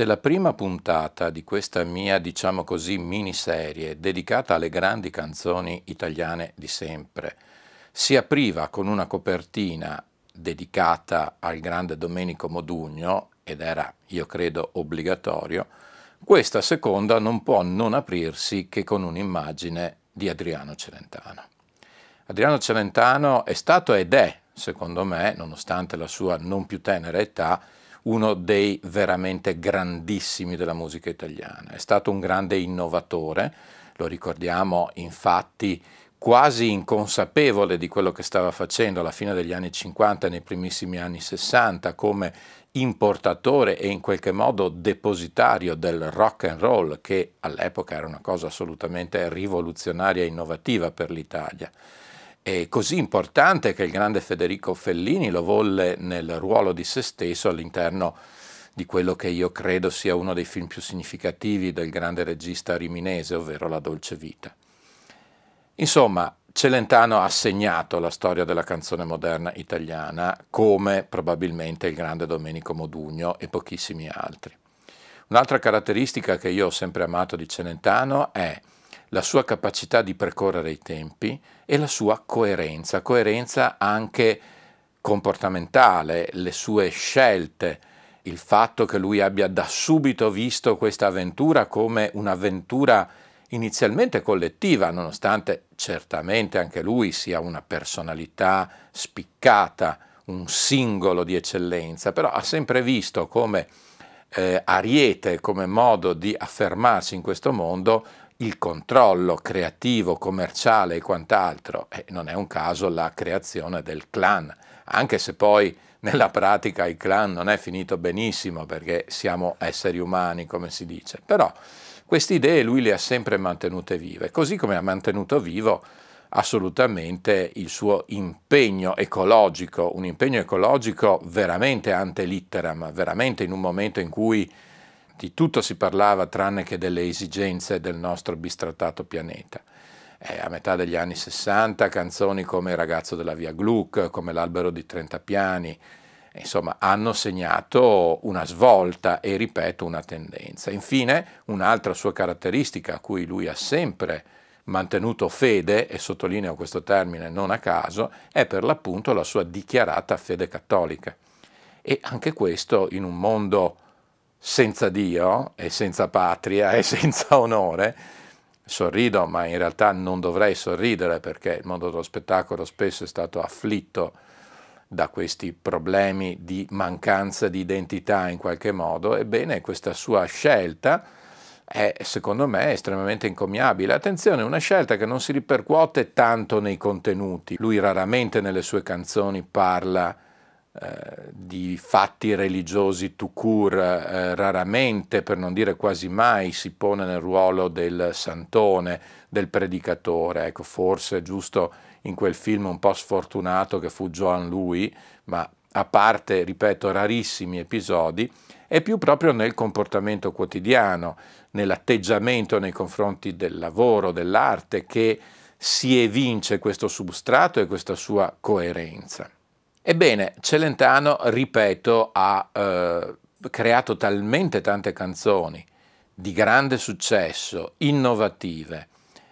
Se la prima puntata di questa mia, diciamo così, miniserie dedicata alle grandi canzoni italiane di sempre si apriva con una copertina dedicata al grande Domenico Modugno, ed era, io credo, obbligatorio, questa seconda non può non aprirsi che con un'immagine di Adriano Celentano. Adriano Celentano è stato ed è, secondo me, nonostante la sua non più tenera età, uno dei veramente grandissimi della musica italiana. È stato un grande innovatore, lo ricordiamo infatti quasi inconsapevole di quello che stava facendo alla fine degli anni 50 e nei primissimi anni 60 come importatore e in qualche modo depositario del rock and roll che all'epoca era una cosa assolutamente rivoluzionaria e innovativa per l'Italia è così importante che il grande Federico Fellini lo volle nel ruolo di se stesso all'interno di quello che io credo sia uno dei film più significativi del grande regista riminese, ovvero La Dolce Vita. Insomma, Celentano ha segnato la storia della canzone moderna italiana come probabilmente il grande Domenico Modugno e pochissimi altri. Un'altra caratteristica che io ho sempre amato di Celentano è la sua capacità di percorrere i tempi e la sua coerenza, coerenza anche comportamentale, le sue scelte, il fatto che lui abbia da subito visto questa avventura come un'avventura inizialmente collettiva, nonostante certamente anche lui sia una personalità spiccata, un singolo di eccellenza, però ha sempre visto come eh, ariete, come modo di affermarsi in questo mondo, il controllo creativo, commerciale e quant'altro, e non è un caso la creazione del clan, anche se poi nella pratica il clan non è finito benissimo perché siamo esseri umani, come si dice, però queste idee lui le ha sempre mantenute vive, così come ha mantenuto vivo assolutamente il suo impegno ecologico, un impegno ecologico veramente ante litteram, veramente in un momento in cui di tutto si parlava tranne che delle esigenze del nostro bistrattato pianeta. Eh, a metà degli anni 60 canzoni come Il ragazzo della via Gluck, come L'albero di 30 piani, insomma, hanno segnato una svolta e, ripeto, una tendenza. Infine, un'altra sua caratteristica a cui lui ha sempre mantenuto fede, e sottolineo questo termine non a caso, è per l'appunto la sua dichiarata fede cattolica. E anche questo in un mondo senza Dio e senza patria e senza onore, sorrido, ma in realtà non dovrei sorridere perché il mondo dello spettacolo spesso è stato afflitto da questi problemi di mancanza di identità in qualche modo, ebbene questa sua scelta è secondo me estremamente incommiabile. Attenzione, una scelta che non si ripercuote tanto nei contenuti. Lui raramente nelle sue canzoni parla eh, di fatti religiosi tout court, eh, raramente, per non dire quasi mai, si pone nel ruolo del santone, del predicatore. Ecco, forse giusto in quel film un po' sfortunato che fu Joan Louis, ma a parte, ripeto, rarissimi episodi, è più proprio nel comportamento quotidiano, nell'atteggiamento nei confronti del lavoro, dell'arte, che si evince questo substrato e questa sua coerenza. Ebbene, Celentano, ripeto, ha eh, creato talmente tante canzoni di grande successo, innovative,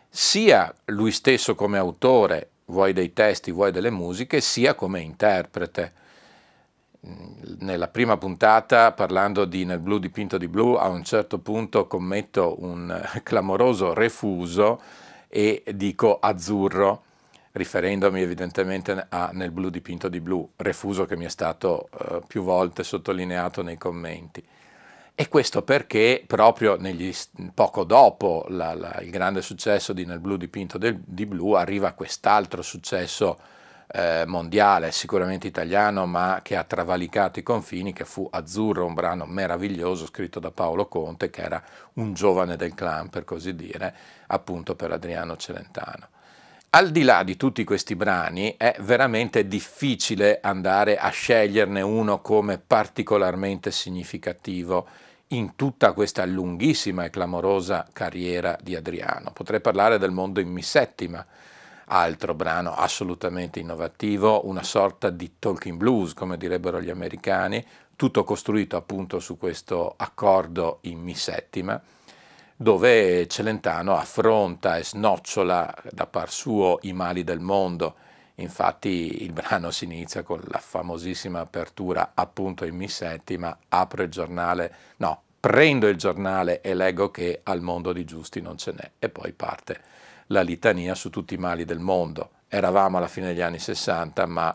sia lui stesso come autore, vuoi dei testi, vuoi delle musiche, sia come interprete. Nella prima puntata, parlando di Nel blu dipinto di blu, a un certo punto commetto un clamoroso refuso e dico azzurro, riferendomi evidentemente a Nel blu dipinto di blu, refuso che mi è stato eh, più volte sottolineato nei commenti. E questo perché proprio negli, poco dopo la, la, il grande successo di Nel blu dipinto del, di blu arriva quest'altro successo eh, mondiale, sicuramente italiano, ma che ha travalicato i confini, che fu Azzurro, un brano meraviglioso scritto da Paolo Conte, che era un giovane del clan, per così dire, appunto per Adriano Celentano. Al di là di tutti questi brani è veramente difficile andare a sceglierne uno come particolarmente significativo in tutta questa lunghissima e clamorosa carriera di Adriano. Potrei parlare del mondo in mi settima, altro brano assolutamente innovativo, una sorta di talking blues, come direbbero gli americani, tutto costruito appunto su questo accordo in mi settima, dove Celentano affronta e snocciola da par suo i mali del mondo. Infatti il brano si inizia con la famosissima apertura appunto in mi settima, apro il giornale, no, prendo il giornale e leggo che al mondo di giusti non ce n'è e poi parte la litania su tutti i mali del mondo. Eravamo alla fine degli anni 60, ma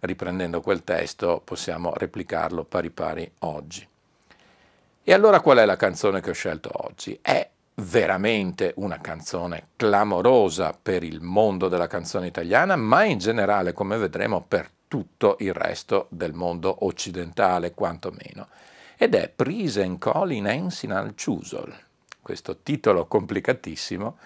riprendendo quel testo possiamo replicarlo pari pari oggi. E allora qual è la canzone che ho scelto oggi? È veramente una canzone clamorosa per il mondo della canzone italiana, ma in generale, come vedremo, per tutto il resto del mondo occidentale, quantomeno ed è Prisen Colin Ensinal Chusol. Questo titolo complicatissimo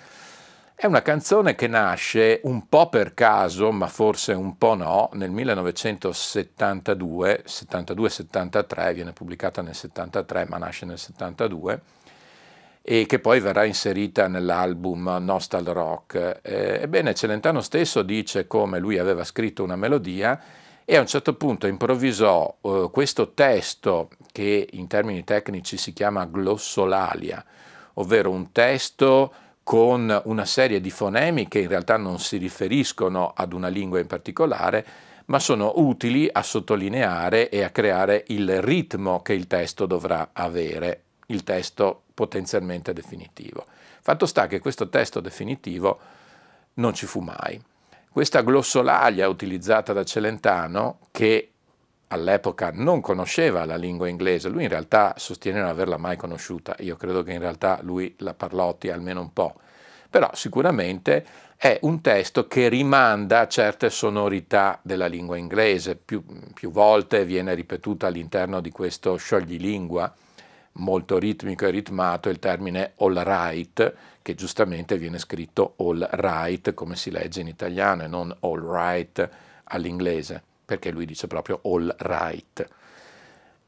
è una canzone che nasce un po' per caso, ma forse un po' no, nel 1972, 72-73, viene pubblicata nel 73 ma nasce nel 72, e che poi verrà inserita nell'album Nostal Rock. Eh, ebbene, Celentano stesso dice come lui aveva scritto una melodia e a un certo punto improvvisò eh, questo testo che in termini tecnici si chiama glossolalia, ovvero un testo con una serie di fonemi che in realtà non si riferiscono ad una lingua in particolare, ma sono utili a sottolineare e a creare il ritmo che il testo dovrà avere, il testo potenzialmente definitivo. Fatto sta che questo testo definitivo non ci fu mai. Questa glossolalia utilizzata da Celentano, che all'epoca non conosceva la lingua inglese, lui in realtà sostiene non averla mai conosciuta, io credo che in realtà lui la parlotti almeno un po', però sicuramente è un testo che rimanda a certe sonorità della lingua inglese, più, più volte viene ripetuta all'interno di questo scioglilingua, molto ritmico e ritmato il termine all right, che giustamente viene scritto all right come si legge in italiano e non all right all'inglese, perché lui dice proprio all right.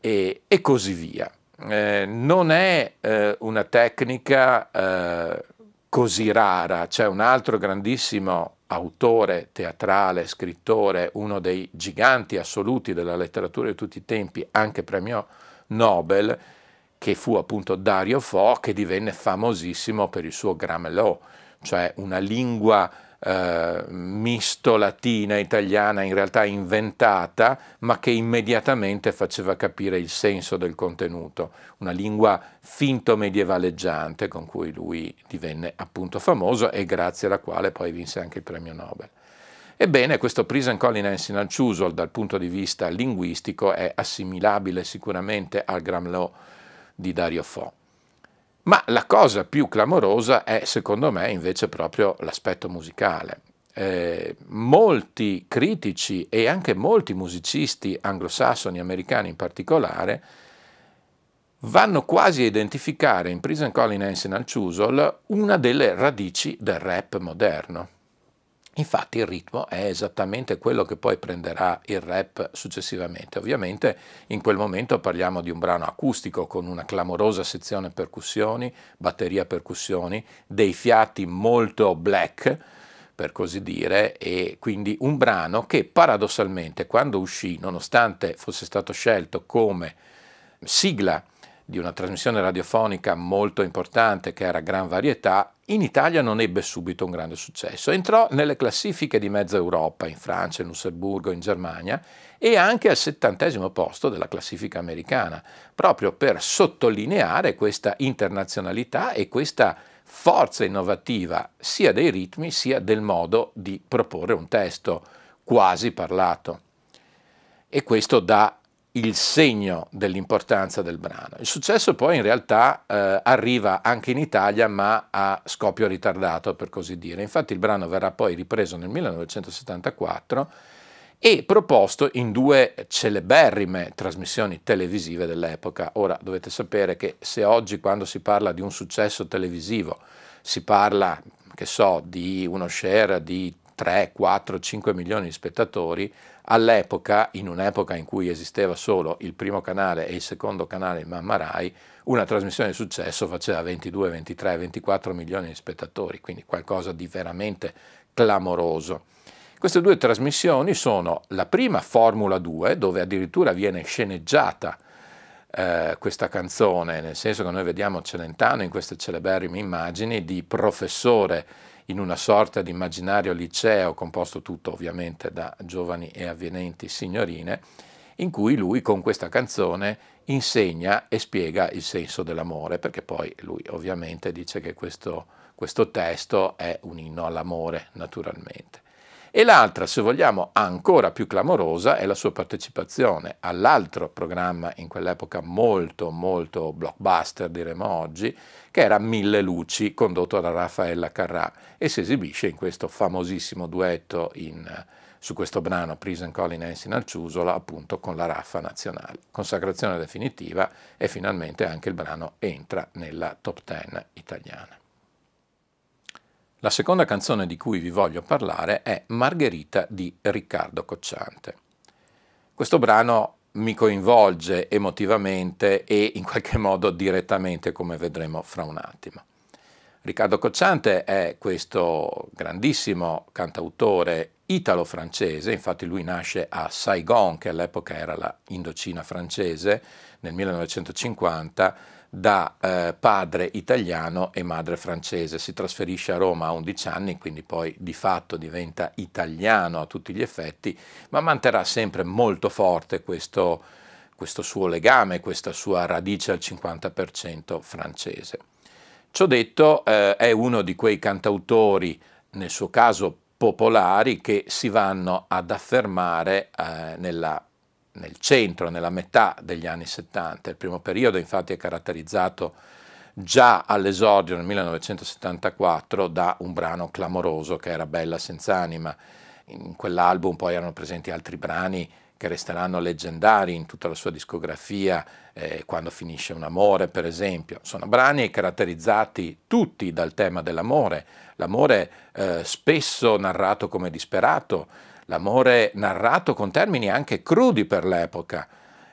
E, e così via. Eh, non è eh, una tecnica eh, così rara, c'è un altro grandissimo autore teatrale, scrittore, uno dei giganti assoluti della letteratura di tutti i tempi, anche premio Nobel, che fu appunto Dario Fo, che divenne famosissimo per il suo Gramelò, cioè una lingua eh, misto latina italiana in realtà inventata, ma che immediatamente faceva capire il senso del contenuto, una lingua finto medievaleggiante con cui lui divenne appunto famoso e grazie alla quale poi vinse anche il premio Nobel. Ebbene, questo Prison Colin Ensinal Chusol dal punto di vista linguistico è assimilabile sicuramente al Gramlò di Dario Fo. Ma la cosa più clamorosa è, secondo me, invece proprio l'aspetto musicale. Eh, molti critici e anche molti musicisti anglosassoni, americani in particolare, vanno quasi a identificare in Prison Hansen al Chusol una delle radici del rap moderno. Infatti il ritmo è esattamente quello che poi prenderà il rap successivamente. Ovviamente in quel momento parliamo di un brano acustico con una clamorosa sezione percussioni, batteria percussioni, dei fiati molto black, per così dire, e quindi un brano che paradossalmente quando uscì, nonostante fosse stato scelto come sigla di una trasmissione radiofonica molto importante che era Gran Varietà, in Italia non ebbe subito un grande successo. Entrò nelle classifiche di mezza Europa, in Francia, in Lussemburgo, in Germania e anche al settantesimo posto della classifica americana, proprio per sottolineare questa internazionalità e questa forza innovativa sia dei ritmi sia del modo di proporre un testo quasi parlato. E questo dà il segno dell'importanza del brano. Il successo poi in realtà eh, arriva anche in Italia ma a scoppio ritardato per così dire. Infatti il brano verrà poi ripreso nel 1974 e proposto in due celeberrime trasmissioni televisive dell'epoca. Ora dovete sapere che se oggi quando si parla di un successo televisivo si parla, che so, di uno share di 3, 4, 5 milioni di spettatori, all'epoca, in un'epoca in cui esisteva solo il primo canale e il secondo canale Mamma Rai, una trasmissione di successo faceva 22, 23, 24 milioni di spettatori, quindi qualcosa di veramente clamoroso. Queste due trasmissioni sono la prima Formula 2, dove addirittura viene sceneggiata eh, questa canzone, nel senso che noi vediamo Celentano in queste celeberrime immagini di professore in una sorta di immaginario liceo, composto tutto ovviamente da giovani e avvenenti signorine, in cui lui con questa canzone insegna e spiega il senso dell'amore, perché poi lui ovviamente dice che questo, questo testo è un inno all'amore, naturalmente. E l'altra, se vogliamo, ancora più clamorosa è la sua partecipazione all'altro programma in quell'epoca molto, molto blockbuster, diremo oggi, che era Mille Luci, condotto da Raffaella Carrà e si esibisce in questo famosissimo duetto in, su questo brano Prison Colin Ensign al Ciusola, appunto con la Raffa nazionale. Consacrazione definitiva e finalmente anche il brano entra nella top ten italiana. La seconda canzone di cui vi voglio parlare è Margherita di Riccardo Cocciante. Questo brano mi coinvolge emotivamente e in qualche modo direttamente, come vedremo fra un attimo. Riccardo Cocciante è questo grandissimo cantautore italo-francese, infatti lui nasce a Saigon, che all'epoca era la Indocina francese, nel 1950, da eh, padre italiano e madre francese. Si trasferisce a Roma a 11 anni, quindi poi di fatto diventa italiano a tutti gli effetti, ma manterrà sempre molto forte questo, questo suo legame, questa sua radice al 50% francese. Ciò detto, eh, è uno di quei cantautori, nel suo caso popolari, che si vanno ad affermare eh, nella nel centro, nella metà degli anni 70. Il primo periodo infatti è caratterizzato già all'esordio nel 1974 da un brano clamoroso che era Bella senza anima. In quell'album poi erano presenti altri brani che resteranno leggendari in tutta la sua discografia, eh, quando finisce un amore per esempio. Sono brani caratterizzati tutti dal tema dell'amore, l'amore eh, spesso narrato come disperato, l'amore narrato con termini anche crudi per l'epoca.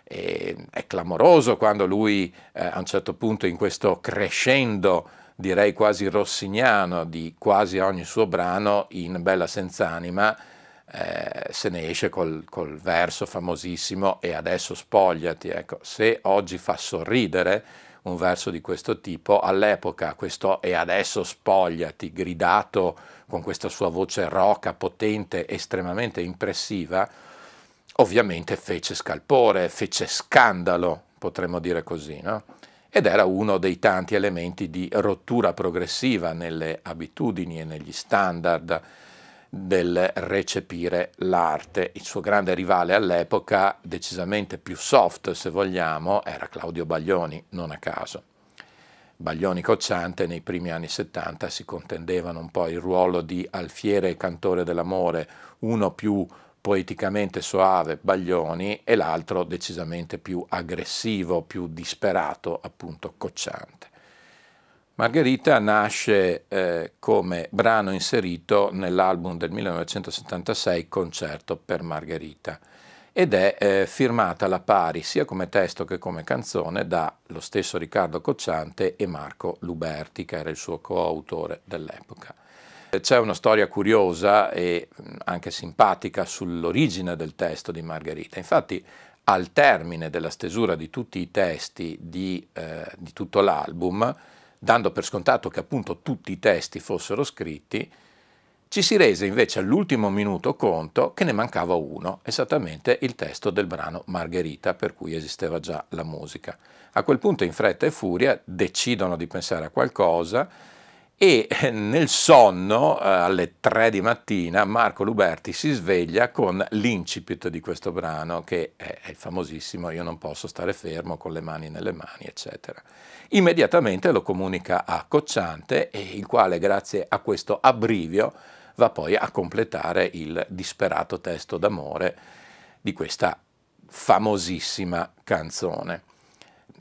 È clamoroso quando lui eh, a un certo punto in questo crescendo, direi quasi rossiniano, di quasi ogni suo brano in Bella Senz'anima, eh, se ne esce col, col, verso famosissimo e adesso spogliati. Ecco, se oggi fa sorridere un verso di questo tipo, all'epoca questo e adesso spogliati, gridato con questa sua voce roca, potente, estremamente impressiva, ovviamente fece scalpore, fece scandalo, potremmo dire così, no? ed era uno dei tanti elementi di rottura progressiva nelle abitudini e negli standard del recepire l'arte. Il suo grande rivale all'epoca, decisamente più soft se vogliamo, era Claudio Baglioni, non a caso. Baglioni Cocciante nei primi anni 70 si contendevano un po' il ruolo di alfiere e cantore dell'amore, uno più poeticamente soave, Baglioni, e l'altro decisamente più aggressivo, più disperato, appunto Cocciante. Margherita nasce eh, come brano inserito nell'album del 1976 Concerto per Margherita ed è eh, firmata alla pari sia come testo che come canzone dallo stesso Riccardo Cocciante e Marco Luberti, che era il suo coautore dell'epoca. C'è una storia curiosa e anche simpatica sull'origine del testo di Margherita. Infatti, al termine della stesura di tutti i testi di, eh, di tutto l'album, dando per scontato che appunto tutti i testi fossero scritti, ci si rese invece all'ultimo minuto conto che ne mancava uno, esattamente il testo del brano Margherita, per cui esisteva già la musica. A quel punto in fretta e furia decidono di pensare a qualcosa e eh, nel sonno, eh, alle tre di mattina, Marco Luberti si sveglia con l'incipit di questo brano, che è, il famosissimo Io non posso stare fermo con le mani nelle mani, eccetera. Immediatamente lo comunica a Cocciante, il quale, grazie a questo abbrivio, va poi a completare il disperato testo d'amore di questa famosissima canzone.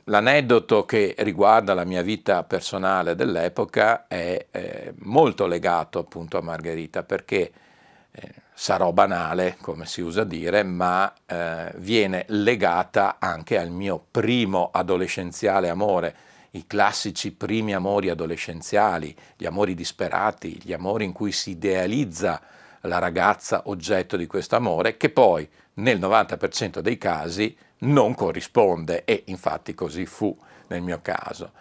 L'aneddoto che riguarda la mia vita personale dell'epoca è eh, molto legato appunto a Margherita perché eh, sarò banale, come si usa dire, ma eh, viene legata anche al mio primo adolescenziale amore, i classici primi amori adolescenziali, gli amori disperati, gli amori in cui si idealizza la ragazza oggetto di questo amore, che poi nel 90% dei casi non corrisponde e infatti così fu nel mio caso.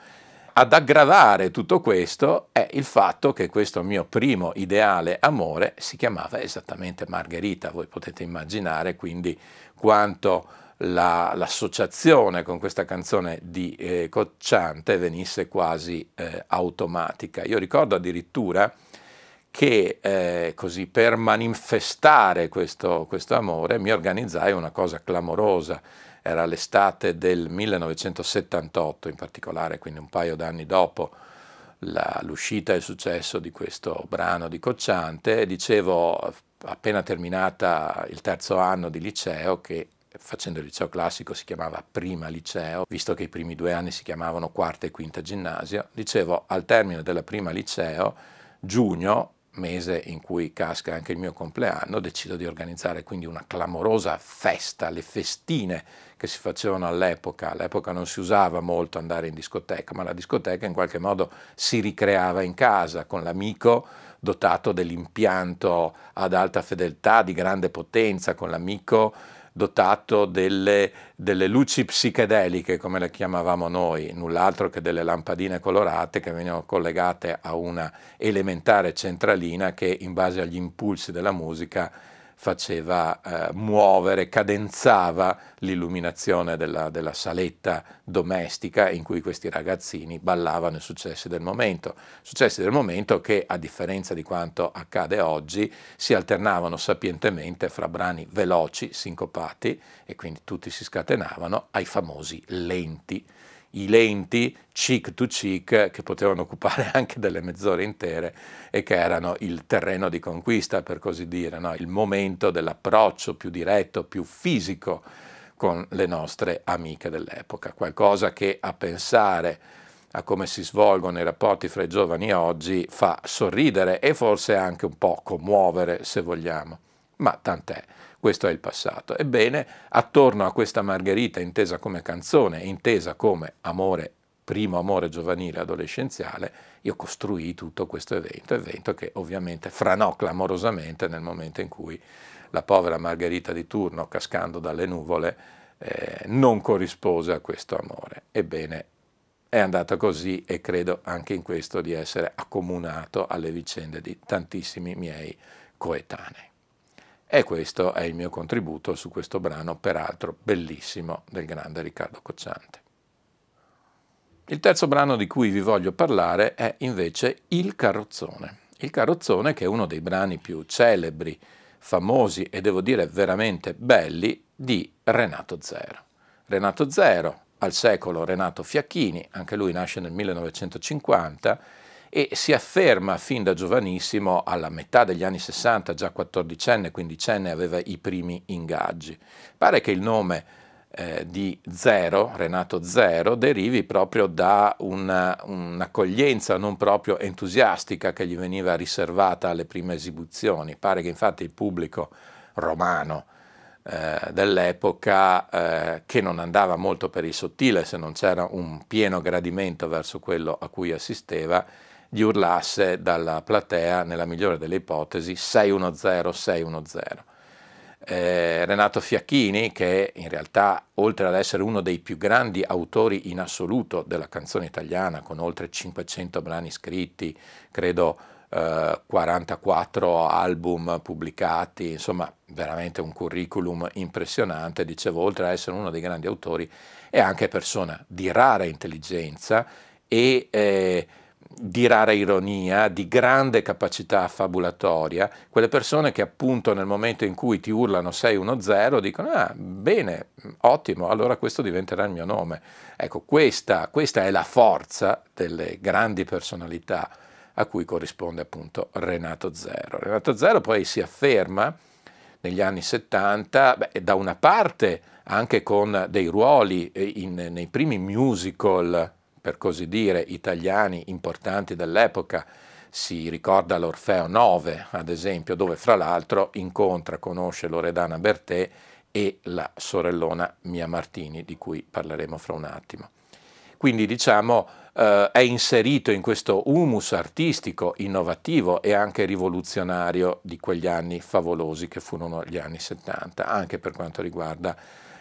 Ad aggravare tutto questo è il fatto che questo mio primo ideale amore si chiamava esattamente Margherita, voi potete immaginare quindi quanto la, l'associazione con questa canzone di eh, Cocciante venisse quasi eh, automatica. Io ricordo addirittura che eh, così per manifestare questo, questo amore mi organizzai una cosa clamorosa era l'estate del 1978 in particolare, quindi un paio d'anni dopo la, l'uscita e il successo di questo brano di Cocciante, dicevo appena terminata il terzo anno di liceo che facendo il liceo classico si chiamava prima liceo, visto che i primi due anni si chiamavano quarta e quinta ginnasio, dicevo al termine della prima liceo, giugno, mese in cui casca anche il mio compleanno, decido di organizzare quindi una clamorosa festa, le festine che si facevano all'epoca. All'epoca non si usava molto andare in discoteca, ma la discoteca in qualche modo si ricreava in casa con l'amico dotato dell'impianto ad alta fedeltà, di grande potenza, con l'amico dotato delle, delle, luci psichedeliche, come le chiamavamo noi, null'altro che delle lampadine colorate che venivano collegate a una elementare centralina che in base agli impulsi della musica faceva eh, muovere, cadenzava l'illuminazione della, della, saletta domestica in cui questi ragazzini ballavano i successi del momento. Successi del momento che, a differenza di quanto accade oggi, si alternavano sapientemente fra brani veloci, sincopati, e quindi tutti si scatenavano, ai famosi lenti i lenti cheek to cheek che potevano occupare anche delle mezz'ore intere e che erano il terreno di conquista, per così dire, no? il momento dell'approccio più diretto, più fisico con le nostre amiche dell'epoca, qualcosa che a pensare a come si svolgono i rapporti fra i giovani oggi fa sorridere e forse anche un po' commuovere, se vogliamo, ma tant'è questo è il passato. Ebbene, attorno a questa Margherita intesa come canzone, intesa come amore, primo amore giovanile adolescenziale, io costruì tutto questo evento, evento che ovviamente franò clamorosamente nel momento in cui la povera Margherita di turno, cascando dalle nuvole, eh, non corrispose a questo amore. Ebbene, è andata così e credo anche in questo di essere accomunato alle vicende di tantissimi miei coetanei. E questo è il mio contributo su questo brano, peraltro bellissimo, del grande Riccardo Cocciante. Il terzo brano di cui vi voglio parlare è invece Il carrozzone. Il carrozzone che è uno dei brani più celebri, famosi e devo dire veramente belli di Renato Zero. Renato Zero, al secolo Renato Fiacchini, anche lui nasce nel 1950 e si afferma fin da giovanissimo, alla metà degli anni 60, già 14enne, 15enne, aveva i primi ingaggi. Pare che il nome eh, di Zero, Renato Zero, derivi proprio da una, un'accoglienza non proprio entusiastica che gli veniva riservata alle prime esibizioni. Pare che infatti il pubblico romano eh, dell'epoca, eh, che non andava molto per il sottile se non c'era un pieno gradimento verso quello a cui assisteva, gli urlasse dalla platea, nella migliore delle ipotesi, 610, 610. Eh, Renato Fiacchini, che in realtà, oltre ad essere uno dei più grandi autori in assoluto della canzone italiana, con oltre 500 brani scritti, credo eh, 44 album pubblicati, insomma veramente un curriculum impressionante, dicevo, oltre ad essere uno dei grandi autori, è anche persona di rara intelligenza e eh, di rara ironia, di grande capacità fabulatoria, quelle persone che appunto nel momento in cui ti urlano 610 dicono ah bene, ottimo, allora questo diventerà il mio nome. Ecco, questa, questa è la forza delle grandi personalità a cui corrisponde appunto Renato Zero. Renato Zero poi si afferma negli anni 70, beh, da una parte anche con dei ruoli eh, in, nei primi musical per così dire, italiani importanti dell'epoca. Si ricorda l'Orfeo 9, ad esempio, dove fra l'altro incontra, conosce Loredana Bertè e la sorellona Mia Martini, di cui parleremo fra un attimo. Quindi diciamo eh, è inserito in questo humus artistico innovativo e anche rivoluzionario di quegli anni favolosi che furono gli anni 70, anche per quanto riguarda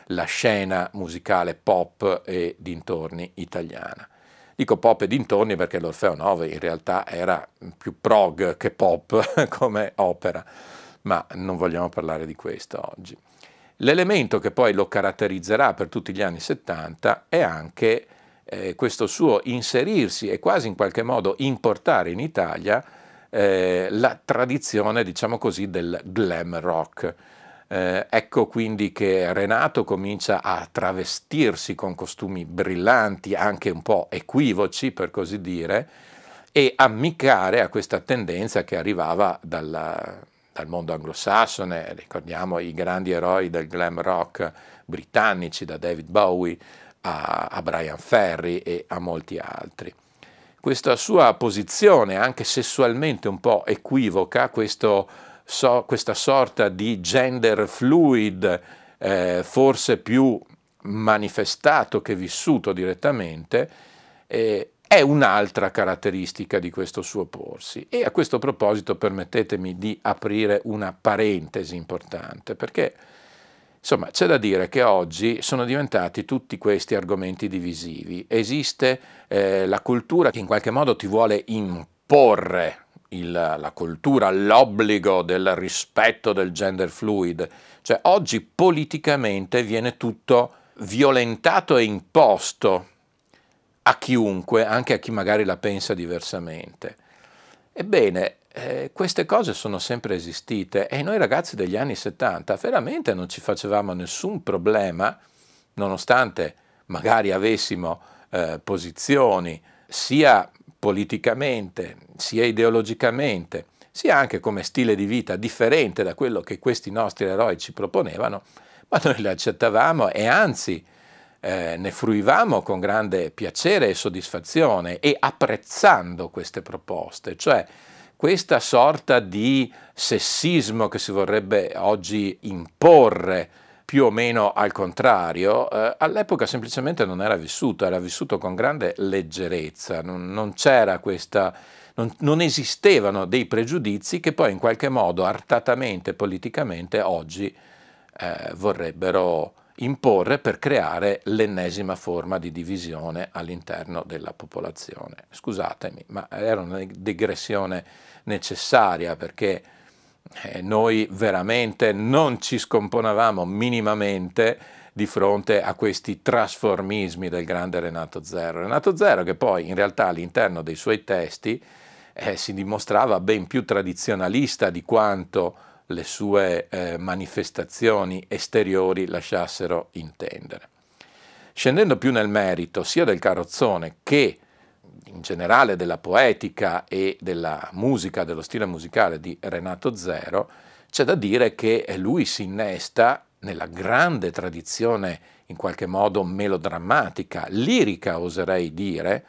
la scena musicale pop e dintorni italiana. Dico pop e dintorni perché l'Orfeo 9 in realtà era più prog che pop come opera, ma non vogliamo parlare di questo oggi. L'elemento che poi lo caratterizzerà per tutti gli anni 70 è anche eh, questo suo inserirsi e quasi in qualche modo importare in Italia eh, la tradizione, diciamo così, del glam rock eh, ecco quindi che Renato comincia a travestirsi con costumi brillanti, anche un po' equivoci per così dire, e ammiccare a questa tendenza che arrivava dalla, dal mondo anglosassone, ricordiamo i grandi eroi del glam rock britannici, da David Bowie a, a Brian Ferry e a molti altri. Questa sua posizione, anche sessualmente un po' equivoca, questo so, questa sorta di gender fluid, eh, forse più manifestato che vissuto direttamente, eh, è un'altra caratteristica di questo suo porsi. E a questo proposito permettetemi di aprire una parentesi importante, perché insomma c'è da dire che oggi sono diventati tutti questi argomenti divisivi. Esiste eh, la cultura che in qualche modo ti vuole imporre il, la cultura, l'obbligo del rispetto del gender fluid. Cioè oggi politicamente viene tutto violentato e imposto a chiunque, anche a chi magari la pensa diversamente. Ebbene, eh, queste cose sono sempre esistite e noi ragazzi degli anni 70 veramente non ci facevamo nessun problema, nonostante magari avessimo eh, posizioni sia politicamente, sia ideologicamente, sia anche come stile di vita differente da quello che questi nostri eroi ci proponevano, ma noi le accettavamo e anzi eh, ne fruivamo con grande piacere e soddisfazione e apprezzando queste proposte, cioè questa sorta di sessismo che si vorrebbe oggi imporre più o meno al contrario, eh, all'epoca semplicemente non era vissuto, era vissuto con grande leggerezza, non, non c'era questa, non, non, esistevano dei pregiudizi che poi in qualche modo artatamente, politicamente, oggi eh, vorrebbero imporre per creare l'ennesima forma di divisione all'interno della popolazione. Scusatemi, ma era una digressione necessaria perché eh, noi veramente non ci scomponevamo minimamente di fronte a questi trasformismi del grande Renato Zero. Renato Zero che poi in realtà all'interno dei suoi testi eh, si dimostrava ben più tradizionalista di quanto le sue eh, manifestazioni esteriori lasciassero intendere. Scendendo più nel merito sia del carrozzone che in generale della poetica e della musica, dello stile musicale di Renato Zero, c'è da dire che lui si innesta nella grande tradizione in qualche modo melodrammatica, lirica oserei dire,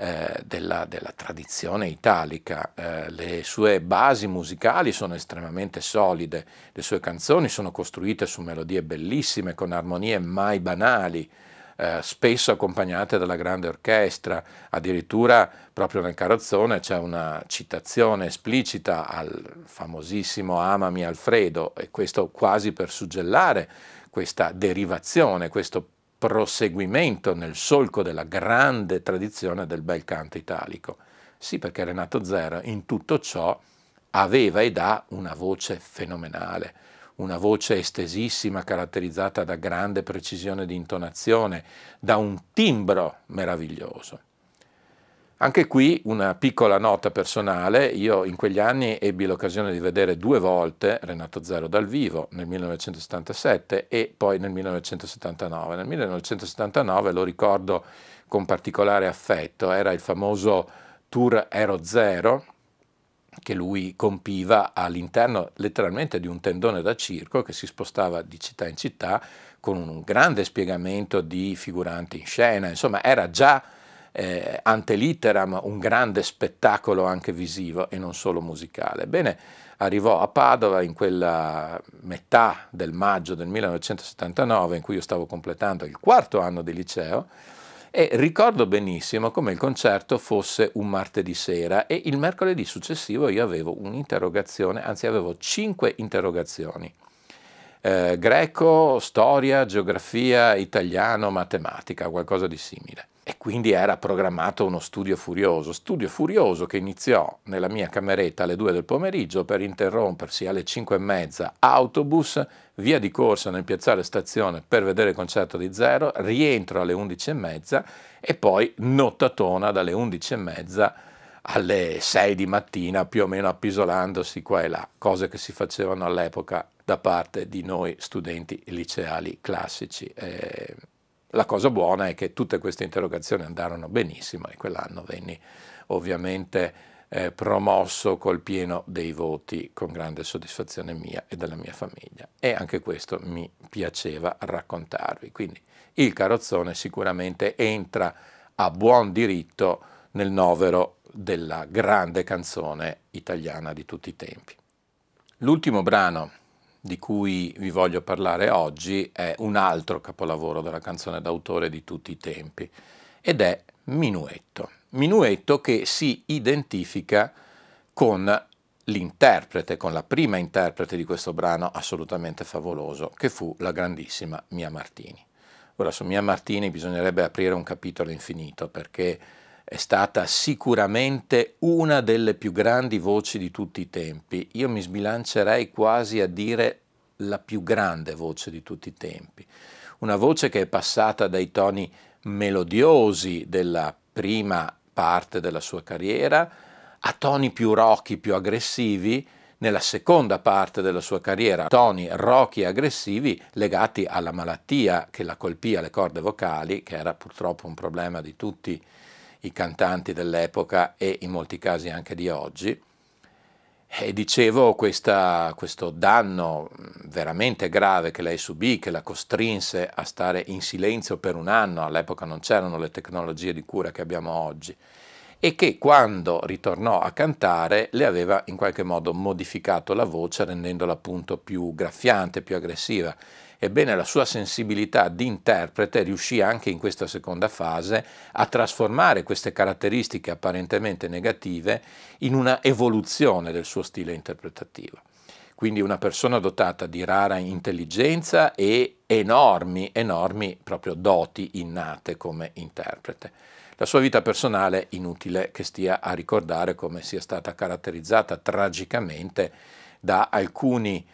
eh, della, della, tradizione italica. Eh, le sue basi musicali sono estremamente solide, le sue canzoni sono costruite su melodie bellissime, con armonie mai banali, eh, spesso accompagnate dalla grande orchestra, addirittura proprio nel carrozzone c'è una citazione esplicita al famosissimo Amami Alfredo e questo quasi per suggellare questa derivazione, questo proseguimento nel solco della grande tradizione del bel canto italico. Sì, perché Renato Zero in tutto ciò aveva ed ha una voce fenomenale una voce estesissima caratterizzata da grande precisione di intonazione, da un timbro meraviglioso. Anche qui una piccola nota personale, io in quegli anni ebbi l'occasione di vedere due volte Renato Zero dal vivo, nel 1977 e poi nel 1979. Nel 1979 lo ricordo con particolare affetto, era il famoso Tour Aero Zero che lui compiva all'interno letteralmente di un tendone da circo che si spostava di città in città con un grande spiegamento di figuranti in scena, insomma era già eh, antelitteram un grande spettacolo anche visivo e non solo musicale. Bene, arrivò a Padova in quella metà del maggio del 1979 in cui io stavo completando il quarto anno di liceo e ricordo benissimo come il concerto fosse un martedì sera e il mercoledì successivo io avevo un'interrogazione, anzi avevo cinque interrogazioni. Eh, greco, storia, geografia, italiano, matematica, qualcosa di simile e quindi era programmato uno studio furioso, studio furioso che iniziò nella mia cameretta alle 2 del pomeriggio per interrompersi alle 5 e mezza autobus, via di corsa nel piazzale stazione per vedere il concerto di Zero, rientro alle 11 e mezza e poi nottatona dalle 11 e mezza alle 6 di mattina più o meno appisolandosi qua e là, cose che si facevano all'epoca da parte di noi studenti liceali classici. Eh, la cosa buona è che tutte queste interrogazioni andarono benissimo e quell'anno venni ovviamente eh, promosso col pieno dei voti con grande soddisfazione mia e della mia famiglia e anche questo mi piaceva raccontarvi. Quindi il carrozzone sicuramente entra a buon diritto nel novero della grande canzone italiana di tutti i tempi. L'ultimo brano di cui vi voglio parlare oggi è un altro capolavoro della canzone d'autore di tutti i tempi ed è Minuetto. Minuetto che si identifica con l'interprete, con la prima interprete di questo brano assolutamente favoloso, che fu la grandissima Mia Martini. Ora su Mia Martini bisognerebbe aprire un capitolo infinito perché è stata sicuramente una delle più grandi voci di tutti i tempi. Io mi sbilancerei quasi a dire la più grande voce di tutti i tempi. Una voce che è passata dai toni melodiosi della prima parte della sua carriera a toni più rocchi, più aggressivi nella seconda parte della sua carriera, toni rocchi e aggressivi legati alla malattia che la colpì alle corde vocali, che era purtroppo un problema di tutti i cantanti dell'epoca e in molti casi anche di oggi. E dicevo, questa, questo danno veramente grave che lei subì, che la costrinse a stare in silenzio per un anno, all'epoca non c'erano le tecnologie di cura che abbiamo oggi, e che quando ritornò a cantare le aveva in qualche modo modificato la voce rendendola appunto più graffiante, più aggressiva Ebbene, la sua sensibilità di interprete riuscì anche in questa seconda fase a trasformare queste caratteristiche apparentemente negative in una evoluzione del suo stile interpretativo. Quindi una persona dotata di rara intelligenza e enormi, enormi proprio doti innate come interprete. La sua vita personale, inutile che stia a ricordare come sia stata caratterizzata tragicamente da alcuni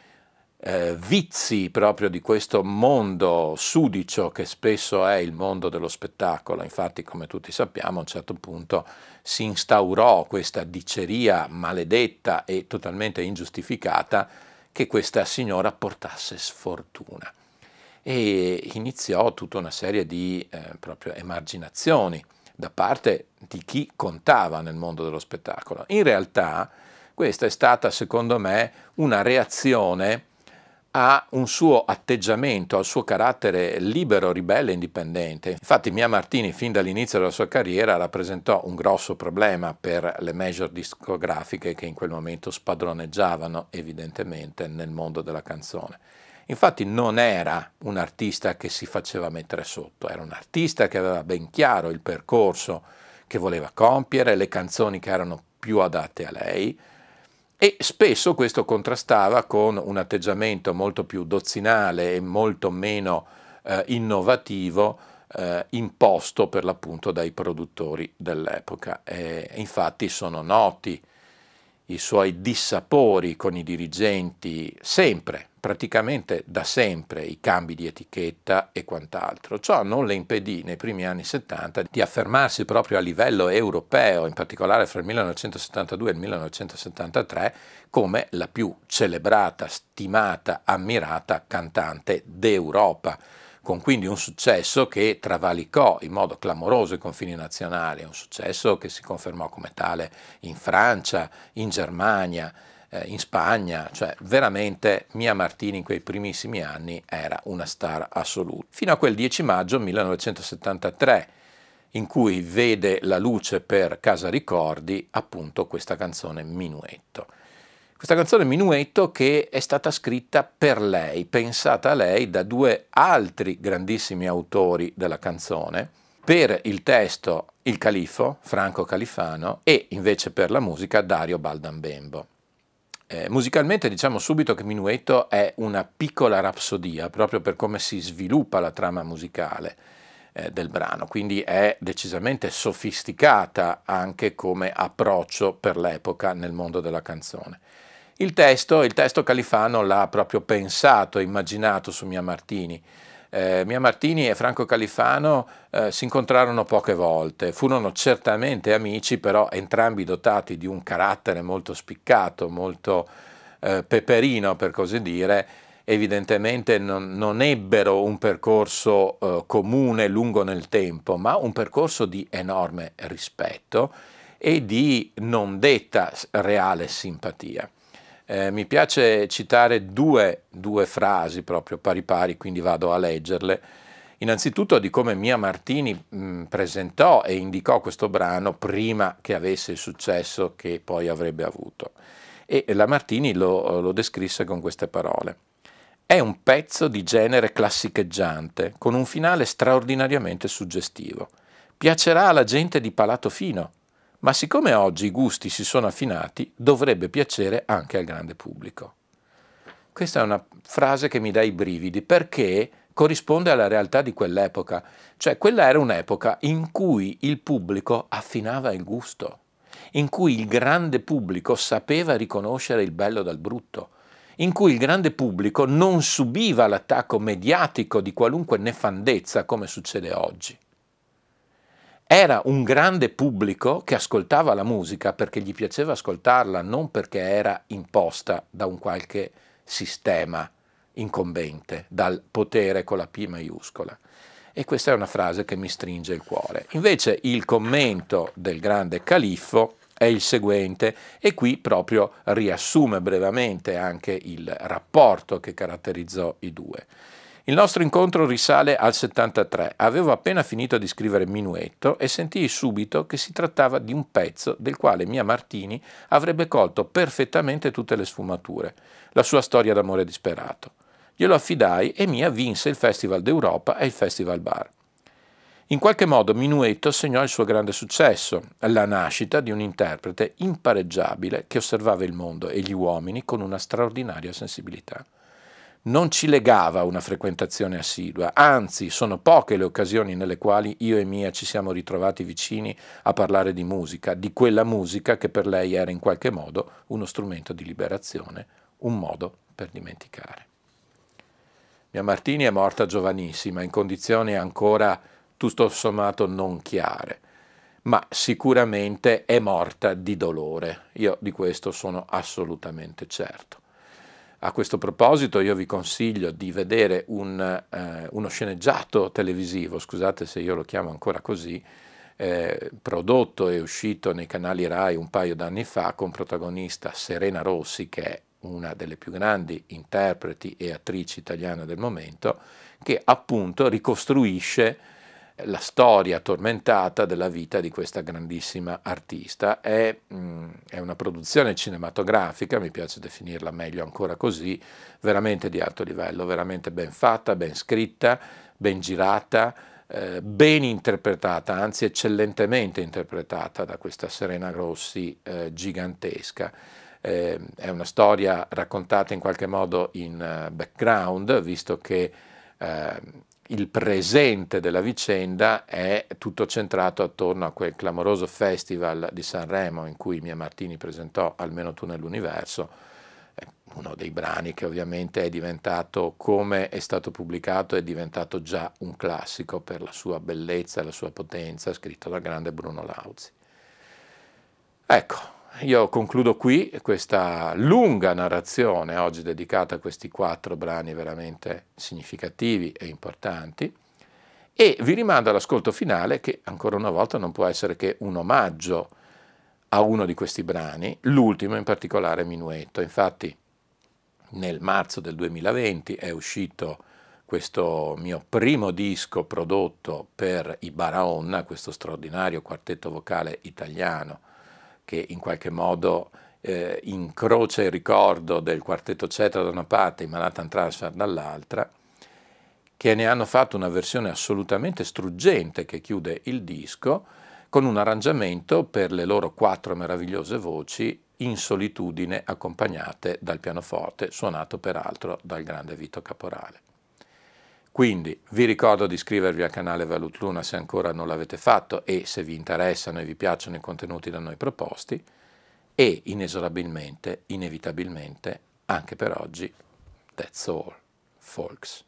eh, vizi proprio di questo mondo sudicio che spesso è il mondo dello spettacolo. Infatti, come tutti sappiamo, a un certo punto si instaurò questa diceria maledetta e totalmente ingiustificata che questa signora portasse sfortuna. E iniziò tutta una serie di eh, proprio emarginazioni da parte di chi contava nel mondo dello spettacolo. In realtà questa è stata, secondo me, una reazione ha un suo atteggiamento, al suo carattere libero, ribelle e indipendente. Infatti Mia Martini fin dall'inizio della sua carriera rappresentò un grosso problema per le major discografiche che in quel momento spadroneggiavano evidentemente nel mondo della canzone. Infatti non era un artista che si faceva mettere sotto, era un artista che aveva ben chiaro il percorso che voleva compiere, le canzoni che erano più adatte a lei, e spesso questo contrastava con un atteggiamento molto più dozzinale e molto meno eh, innovativo eh, imposto per l'appunto dai produttori dell'epoca. E infatti sono noti i suoi dissapori con i dirigenti, sempre, praticamente da sempre, i cambi di etichetta e quant'altro. Ciò non le impedì nei primi anni 70 di affermarsi proprio a livello europeo, in particolare fra il 1972 e il 1973, come la più celebrata, stimata, ammirata cantante d'Europa con quindi un successo che travalicò in modo clamoroso i confini nazionali, un successo che si confermò come tale in Francia, in Germania, eh, in Spagna, cioè veramente Mia Martini in quei primissimi anni era una star assoluta. Fino a quel 10 maggio 1973 in cui vede la luce per Casa Ricordi appunto questa canzone Minuetto. Questa canzone Minuetto che è stata scritta per lei, pensata a lei da due altri grandissimi autori della canzone, per il testo il Califfo, Franco Califano, e invece per la musica Dario Baldambembo. Eh, musicalmente diciamo subito che Minuetto è una piccola rapsodia, proprio per come si sviluppa la trama musicale eh, del brano, quindi è decisamente sofisticata anche come approccio per l'epoca nel mondo della canzone. Il testo, il testo Califano l'ha proprio pensato, immaginato su Mia Martini. Eh, Mia Martini e Franco Califano eh, si incontrarono poche volte, furono certamente amici, però entrambi dotati di un carattere molto spiccato, molto eh, peperino per così dire, evidentemente non, non ebbero un percorso eh, comune lungo nel tempo, ma un percorso di enorme rispetto e di non detta reale simpatia. Eh, mi piace citare due, due, frasi proprio pari pari, quindi vado a leggerle. Innanzitutto di come Mia Martini mh, presentò e indicò questo brano prima che avesse il successo che poi avrebbe avuto. E la Martini lo, lo descrisse con queste parole. È un pezzo di genere classicheggiante, con un finale straordinariamente suggestivo. Piacerà alla gente di palato fino, ma siccome oggi i gusti si sono affinati, dovrebbe piacere anche al grande pubblico. Questa è una frase che mi dà i brividi perché corrisponde alla realtà di quell'epoca, cioè quella era un'epoca in cui il pubblico affinava il gusto, in cui il grande pubblico sapeva riconoscere il bello dal brutto, in cui il grande pubblico non subiva l'attacco mediatico di qualunque nefandezza come succede oggi. Era un grande pubblico che ascoltava la musica perché gli piaceva ascoltarla, non perché era imposta da un qualche sistema incombente, dal potere con la P maiuscola. E questa è una frase che mi stringe il cuore. Invece il commento del grande califfo è il seguente e qui proprio riassume brevemente anche il rapporto che caratterizzò i due. Il nostro incontro risale al 73. Avevo appena finito di scrivere Minuetto e sentii subito che si trattava di un pezzo del quale Mia Martini avrebbe colto perfettamente tutte le sfumature, la sua storia d'amore disperato. Glielo affidai e Mia vinse il Festival d'Europa e il Festival Bar. In qualche modo Minuetto segnò il suo grande successo, la nascita di un interprete impareggiabile che osservava il mondo e gli uomini con una straordinaria sensibilità non ci legava una frequentazione assidua, anzi sono poche le occasioni nelle quali io e Mia ci siamo ritrovati vicini a parlare di musica, di quella musica che per lei era in qualche modo uno strumento di liberazione, un modo per dimenticare. Mia Martini è morta giovanissima, in condizioni ancora tutto sommato non chiare, ma sicuramente è morta di dolore, io di questo sono assolutamente certo. A questo proposito io vi consiglio di vedere un, eh, uno sceneggiato televisivo, scusate se io lo chiamo ancora così, eh, prodotto e uscito nei canali RAI un paio d'anni fa con protagonista Serena Rossi, che è una delle più grandi interpreti e attrici italiane del momento, che appunto ricostruisce la storia tormentata della vita di questa grandissima artista. È, mh, mm, è, una produzione cinematografica, mi piace definirla meglio ancora così, veramente di alto livello, veramente ben fatta, ben scritta, ben girata, eh, ben interpretata, anzi eccellentemente interpretata da questa Serena Grossi eh, gigantesca. Eh, è una storia raccontata in qualche modo in uh, background, visto che eh, il presente della vicenda è tutto centrato attorno a quel clamoroso festival di Sanremo in cui Mia Martini presentò Almeno tu nell'universo, uno dei brani che ovviamente è diventato, come è stato pubblicato, è diventato già un classico per la sua bellezza e la sua potenza, scritto dal grande Bruno Lauzi. Ecco, io concludo qui questa lunga narrazione oggi dedicata a questi quattro brani veramente significativi e importanti e vi rimando all'ascolto finale che ancora una volta non può essere che un omaggio a uno di questi brani, l'ultimo in particolare Minuetto. Infatti nel marzo del 2020 è uscito questo mio primo disco prodotto per i Baraonna, questo straordinario quartetto vocale italiano che in qualche modo eh, incrocia il ricordo del quartetto Cetra da una parte e Manhattan Transfer dall'altra, che ne hanno fatto una versione assolutamente struggente che chiude il disco, con un arrangiamento per le loro quattro meravigliose voci in solitudine accompagnate dal pianoforte, suonato peraltro dal grande Vito Caporale. Quindi vi ricordo di iscrivervi al canale Valut Luna se ancora non l'avete fatto e se vi interessano e vi piacciono i contenuti da noi proposti e inesorabilmente, inevitabilmente, anche per oggi, that's all, folks.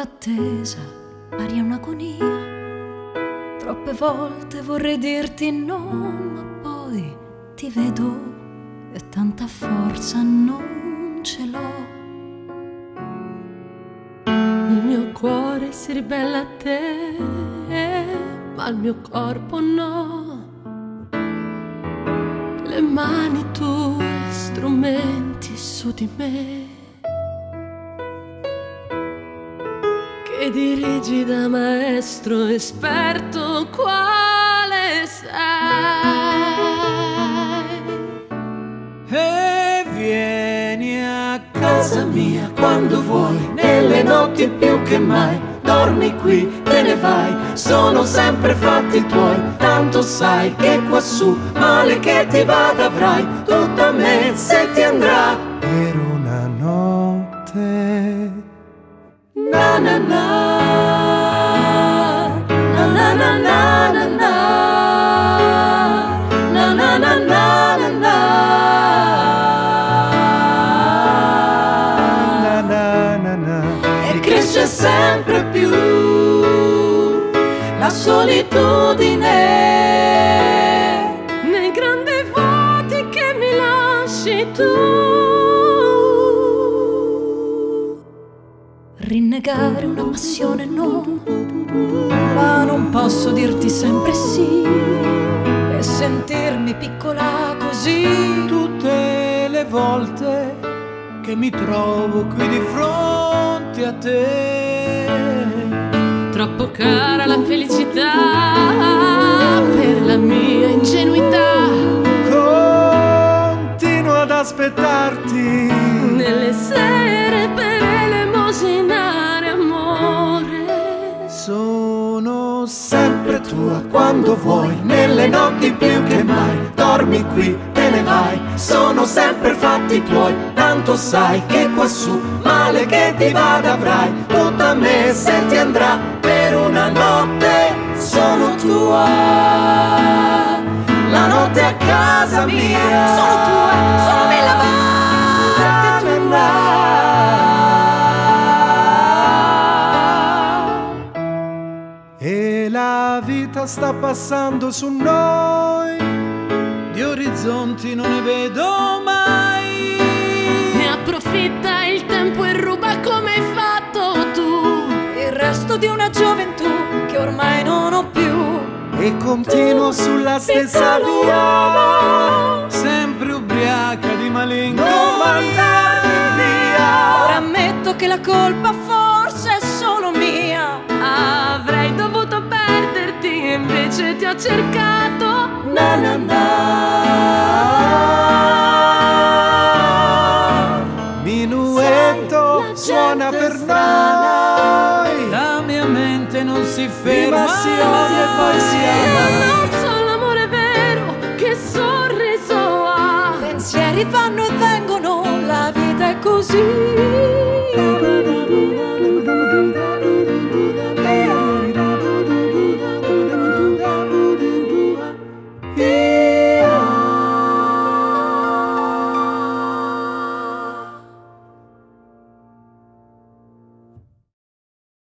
Un'attesa, aria un'agonia. Troppe volte vorrei dirti no, ma poi ti vedo e tanta forza non ce l'ho. Il mio cuore si ribella a te, ma il mio corpo no. Le mani tue, strumenti su di me. E dirigi da maestro esperto quale sei. E vieni a casa mia quando vuoi, nelle notti più che mai. Dormi qui, te ne vai, sono sempre fatti tuoi, tanto sai che quassù male che ti vada avrai, tutta me se ti andrà sempre più la solitudine rinnegare una passione no, ma non posso dirti sempre sì e sentirmi piccola così tutte le volte che mi trovo qui di fronte a te. Troppo cara la felicità per la mia ingenuità. Continuo ad aspettarti nelle sere tua quando vuoi, nelle notti più che mai. Dormi qui, te ne vai, sono sempre fatti tuoi. Tanto sai che quassù, male che ti vada avrai. Tutta me se ti andrà per una notte, sono tua. La notte a casa mia, sono tua, sono me la E la vita sta passando su noi, di orizzonti non ne vedo mai. Ne approfitta il tempo e ruba come hai fatto tu. Il resto di una gioventù che ormai non ho più. E continuo sulla stessa via, sempre ubriaca di malinconia. Non mandarmi via. Ora ammetto che la colpa forse ha cercato. Na na na. Minuetto suona per noi. La mia mente non si ferma si odia e poi si ama. Ammazza l'amore vero che sorriso ha. Pensieri vanno e vengono, la vita è così.